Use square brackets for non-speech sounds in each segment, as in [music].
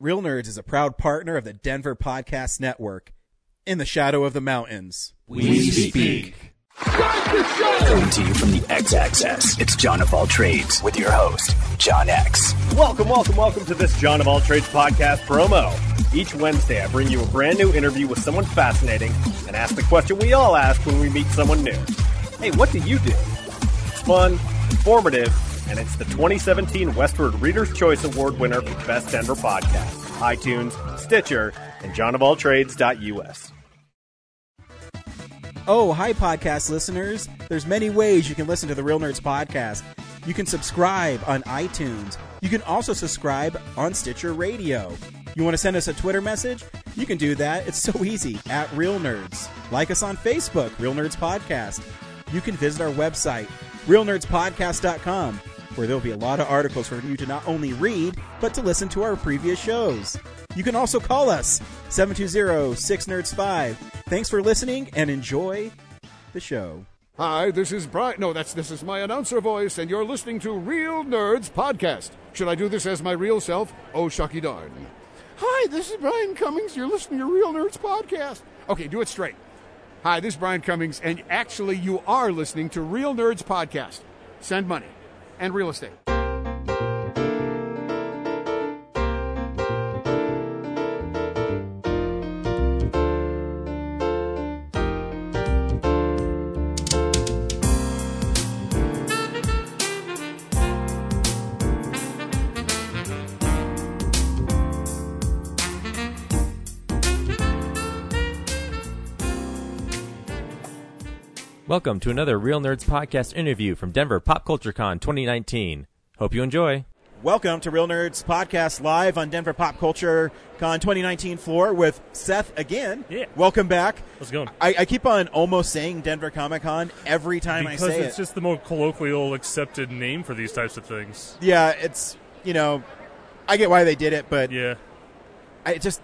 Real Nerds is a proud partner of the Denver Podcast Network. In the shadow of the mountains. We speak. Coming to you from the X Axis, it's John of All Trades with your host, John X. Welcome, welcome, welcome to this John of All Trades podcast promo. Each Wednesday, I bring you a brand new interview with someone fascinating and ask the question we all ask when we meet someone new Hey, what do you do? It's fun, informative, and it's the 2017 Westword Reader's Choice Award winner for Best Denver Podcast. iTunes, Stitcher, and johnofalltrades.us. Oh, hi, podcast listeners. There's many ways you can listen to the Real Nerds podcast. You can subscribe on iTunes. You can also subscribe on Stitcher Radio. You want to send us a Twitter message? You can do that. It's so easy at Real Nerds. Like us on Facebook, Real Nerds Podcast. You can visit our website, realnerdspodcast.com, where there'll be a lot of articles for you to not only read, but to listen to our previous shows. You can also call us 720-6nerds5. Thanks for listening and enjoy the show. Hi, this is Brian. No, that's this is my announcer voice, and you're listening to Real Nerds Podcast. Should I do this as my real self? Oh, shucky darn. Hi, this is Brian Cummings. You're listening to Real Nerds Podcast. Okay, do it straight. Hi, this is Brian Cummings, and actually, you are listening to Real Nerds Podcast. Send money and real estate. Welcome to another Real Nerds Podcast interview from Denver Pop Culture Con 2019. Hope you enjoy. Welcome to Real Nerds Podcast live on Denver Pop Culture Con 2019 floor with Seth again. Yeah. Welcome back. How's it going? I, I keep on almost saying Denver Comic Con every time because I say it's it. just the more colloquial accepted name for these types of things. yeah, it's you know, I get why they did it, but Yeah. I just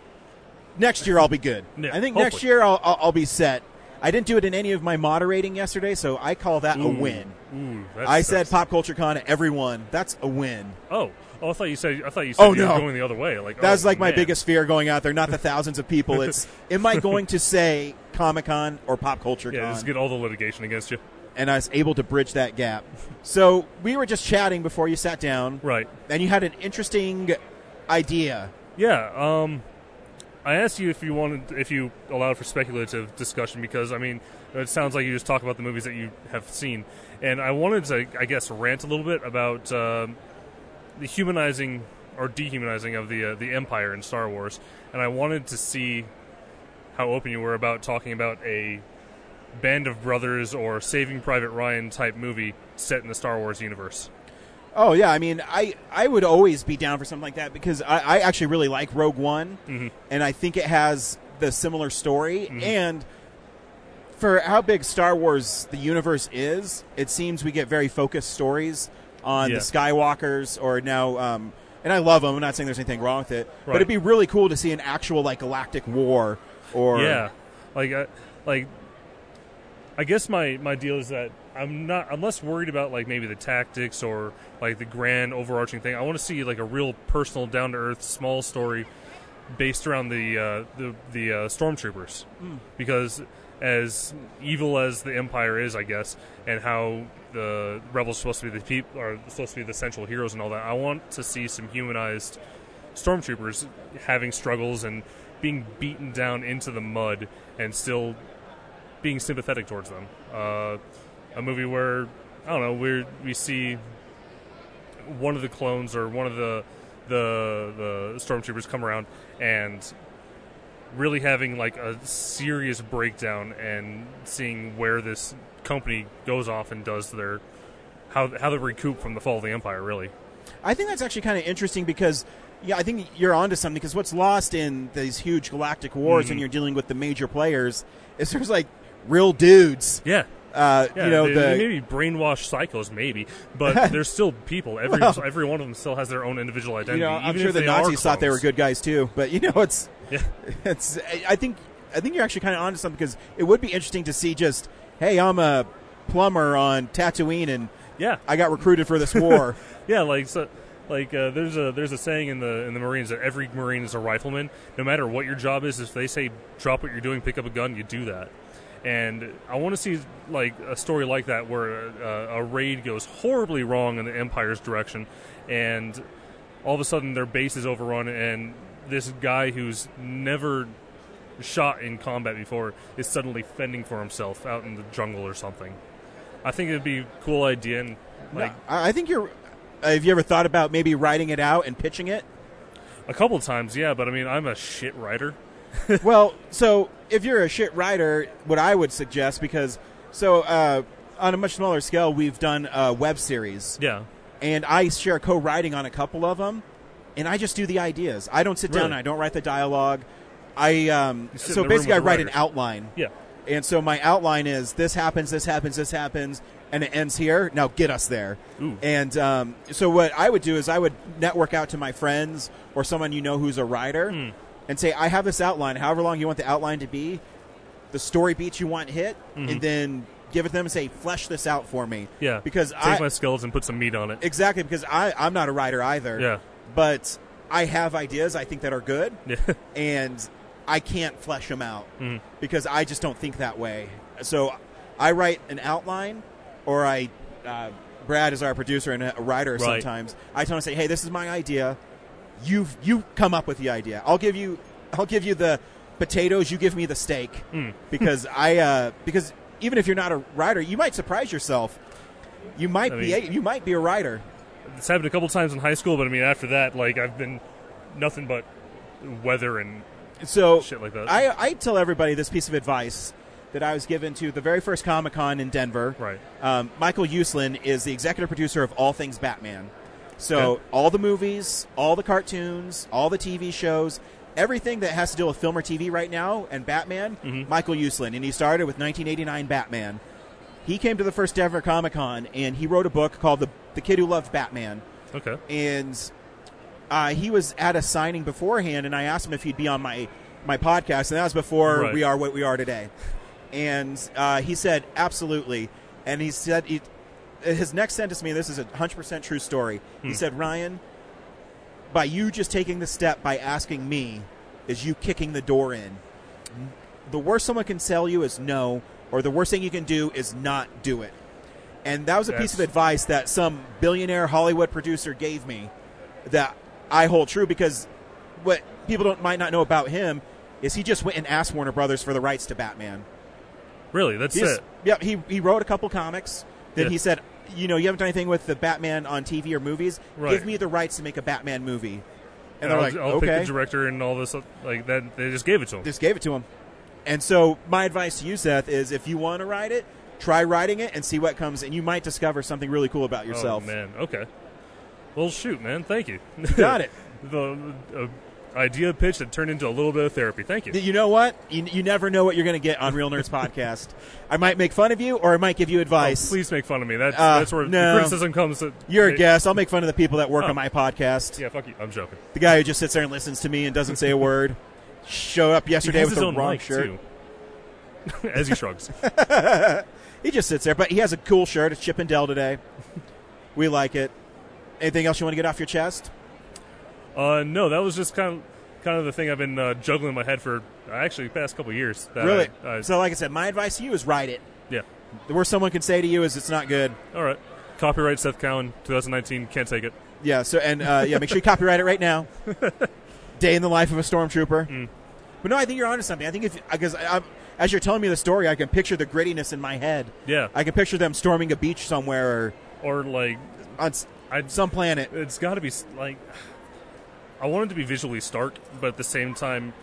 next year I'll be good. Yeah, I think next year I'll, I'll I'll be set. I didn't do it in any of my moderating yesterday, so I call that a win. Ooh, that I said Pop Culture Con everyone. That's a win. Oh, oh, I thought you said. I thought you said Oh, you no. were going the other way. Like That's oh, like my biggest fear going out there. Not the thousands of people. It's [laughs] am I going to say Comic Con or Pop Culture Yeah, Con? just get all the litigation against you. and I was able to bridge that gap. So we were just chatting before you sat down, Right. and you had an interesting idea. Yeah. Um, I asked you if you wanted, if you allowed for speculative discussion because I mean, it sounds like you just talk about the movies that you have seen, and I wanted to, I guess, rant a little bit about um, the humanizing or dehumanizing of the uh, the Empire in Star Wars, and I wanted to see how open you were about talking about a Band of Brothers or Saving Private Ryan type movie set in the Star Wars universe. Oh yeah, I mean, I I would always be down for something like that because I, I actually really like Rogue One, Mhm. and I think it has the similar story Mm-hmm. and. For how big Star Wars the universe is, it seems we get very focused stories on Yeah. the Skywalkers, or now, um, and I love them. I'm not saying there's anything wrong with it, but it'd be really cool to see an actual like galactic war, or yeah like I, like i guess my my deal is that i'm not i'm less worried about like maybe the tactics or like the grand overarching thing. I want to see like a real personal down to earth small story based around the uh the the uh, stormtroopers. Because as evil as the empire is i guess and how the rebels are supposed to be the people are supposed to be the central heroes and all that i want to see some humanized stormtroopers having struggles and being beaten down into the mud and still being sympathetic towards them. Uh, a movie where I don't know where we see one of the clones or one of the the the stormtroopers come around and really having like a serious breakdown and seeing where this company goes off and does their how how they recoup from the fall of the empire really I think that's actually kind of interesting because, yeah, I think you're onto something. Because what's lost in these huge galactic wars Mm-hmm. when you're dealing with the major players is there's like real dudes. yeah Uh, Yeah, you know, they, the they may be brainwashed psychos, maybe, but [laughs] they're still people. Every Well- every one of them still has their own individual you identity. know, I'm sure the Nazis thought they were good guys too. But you know, it's [laughs] Yeah, [laughs] it's. I think I think you're actually kind of onto something because it would be interesting to see just, hey, I'm a plumber on Tatooine and yeah, I got recruited for this war. yeah. Like so, like uh, there's a there's a saying in the in the Marines that every Marine is a rifleman. No matter what your job is, if they say drop what you're doing, pick up a gun, you do that. And I want to see like a story like that where a, a raid goes horribly wrong in the Empire's direction, and all of a sudden their base is overrun, and this guy who's never shot in combat before is suddenly fending for himself out in the jungle or something. I think it'd be a cool idea, and like I I think you're. uh, Have you ever thought about maybe writing it out and pitching it? a couple times, yeah. But I mean, I'm a shit writer. [laughs] well, so if you're a shit writer, what I would suggest because so uh, on a much smaller scale, we've done a web series, Yeah, and I share co-writing on a couple of them, and I just do the ideas. I don't sit down. Really? and I don't write the dialogue. I um, You sit in so basically I write an outline. yeah. And so my outline is this happens, this happens, this happens, and it ends here. Now get us there. Ooh. And um, so what I would do is I would network out to my friends or someone you know who's a writer Hmm. And say, I have this outline, however long you want the outline to be, the story beats you want hit, and then give it to them and say, flesh this out for me. Mm-hmm. Yeah, Because take I my skills and put some meat on it. exactly because I I'm not a writer either. Yeah. But I have ideas I think that are good [laughs] Yeah, and I can't flesh them out Mhm. because I just don't think that way. So I write an outline, or I, uh, Brad is our producer and a writer. Right. Sometimes I tell him, say, "Hey, this is my idea. You you come up with the idea. I'll give you I'll give you the potatoes. You give me the steak Hmm. [laughs] because I uh, because even if you're not a writer, you might surprise yourself. You might I be a, you might be a writer. it's happened a couple times in high school, but I mean, after that, like I've been nothing but weather and So Shit like that. I, I tell everybody this piece of advice that I was given to the very first Comic Con in Denver. Right. Um, Michael Uslan is the executive producer of all things Batman. So Okay. all the movies, all the cartoons, all the TV shows, everything that has to do with film or TV right now and Batman, Mm-hmm. Michael Uslan, and he started with 1989 Batman. He came to the first Denver Comic Con and he wrote a book called the the Kid Who Loved Batman okay, and uh, he was at a signing beforehand, and I asked him if he'd be on my my podcast, and that was before Right. we are what we are today. And uh, he said absolutely, and he said he, his next sentence to me. This is a hundred percent true story. He hmm. said, Ryan, by you just taking the step by asking me, is you kicking the door in. The worst someone can sell you is no, or the worst thing you can do is not do it. And that was a piece of advice that some billionaire Hollywood producer gave me that I hold true because what people don't might not know about him is he just went and asked Warner Brothers for the rights to Batman. really, that's He's- it. Yep, he he wrote a couple comics. Then Yeah. he said, you know, you haven't done anything with the Batman on TV or movies. Right. Give me the rights to make a Batman movie. And And they're I'll, like, I'll okay, pick the director and all this like that. They just gave it to him. just gave it to him. And so my advice to you, Seth, is if you want to write it, try writing it and see what comes, and you might discover something really cool about yourself. Oh man, okay. Well, shoot, man. Thank you. Got it. [laughs] the uh, idea pitch that turned into a little bit of therapy. Thank you. You know what? You, you never know what you're going to get on Real Nerds [laughs] Podcast. I might make fun of you, or I might give you Oh, advice. please make fun of me. That's Uh, that's where no. the criticism comes. You're a guest. I'll make fun of the people that work Oh. on my podcast. Yeah, fuck you. I'm joking. The guy who just sits there and listens to me and doesn't say a word. Showed up yesterday with the wrong mic shirt. too. [laughs] As he shrugs. [laughs] He just sits there, but he has a cool shirt. It's Chip and Dale today. we like it. Anything else you want to get off your chest? Uh, no, that was just kind of kind of the thing I've been uh, juggling in my head for uh, actually the past couple years. Really? I, I, so, like I said, my advice to you is write it. yeah. The worst someone can say to you is it's not good. All right. Copyright Seth Cowan, 2019. Can't take it. Yeah. So and uh, yeah, make sure you copyright it right now. [laughs] Day in the life of a stormtrooper. Mm. But no, I think you're onto something. I think if because as you're telling me the story, I can picture the grittiness in my head. Yeah. I can picture them storming a beach somewhere Or or like, on s- I some planet. it's got to be like I want it to be visually stark, but at the same time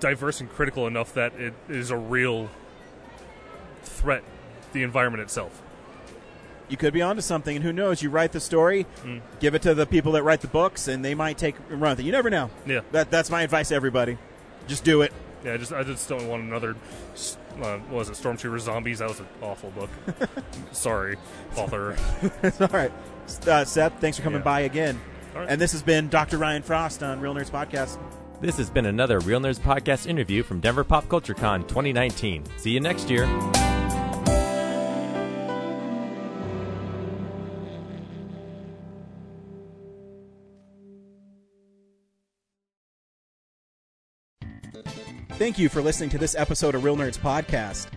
diverse and critical enough that it is a real threat to the environment itself. You could be onto something, and who knows? You write the story, Mm. give it to the people that write the books, and they might take and run with it. You never know. Yeah. That that's my advice to everybody. Just do it. Yeah, I just I just don't want another. Uh, what was it Stormtrooper Zombies? That was an awful book. [laughs] Sorry, author. [laughs] it's All right, uh, Seth. Thanks for coming Yeah. by again. Right. And this has been Dr. Ryan Frost on Real Nerds Podcast. This has been another Real Nerds Podcast interview from Denver Pop Culture Con 2019. See you next year. Thank you for listening to this episode of Real Nerds Podcast.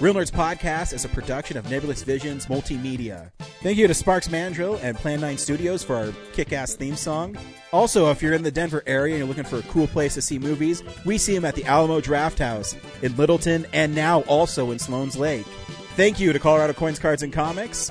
Real Nerds Podcast is a production of Nebulous Visions Multimedia. Thank you to Sparks Mandrill and Plan 9 Studios for our kick ass theme song. Also, if you're in the Denver area and you're looking for a cool place to see movies, we see them at the Alamo Drafthouse in Littleton and now also in Sloan's Lake. Thank you to Colorado Coins, Cards, and Comics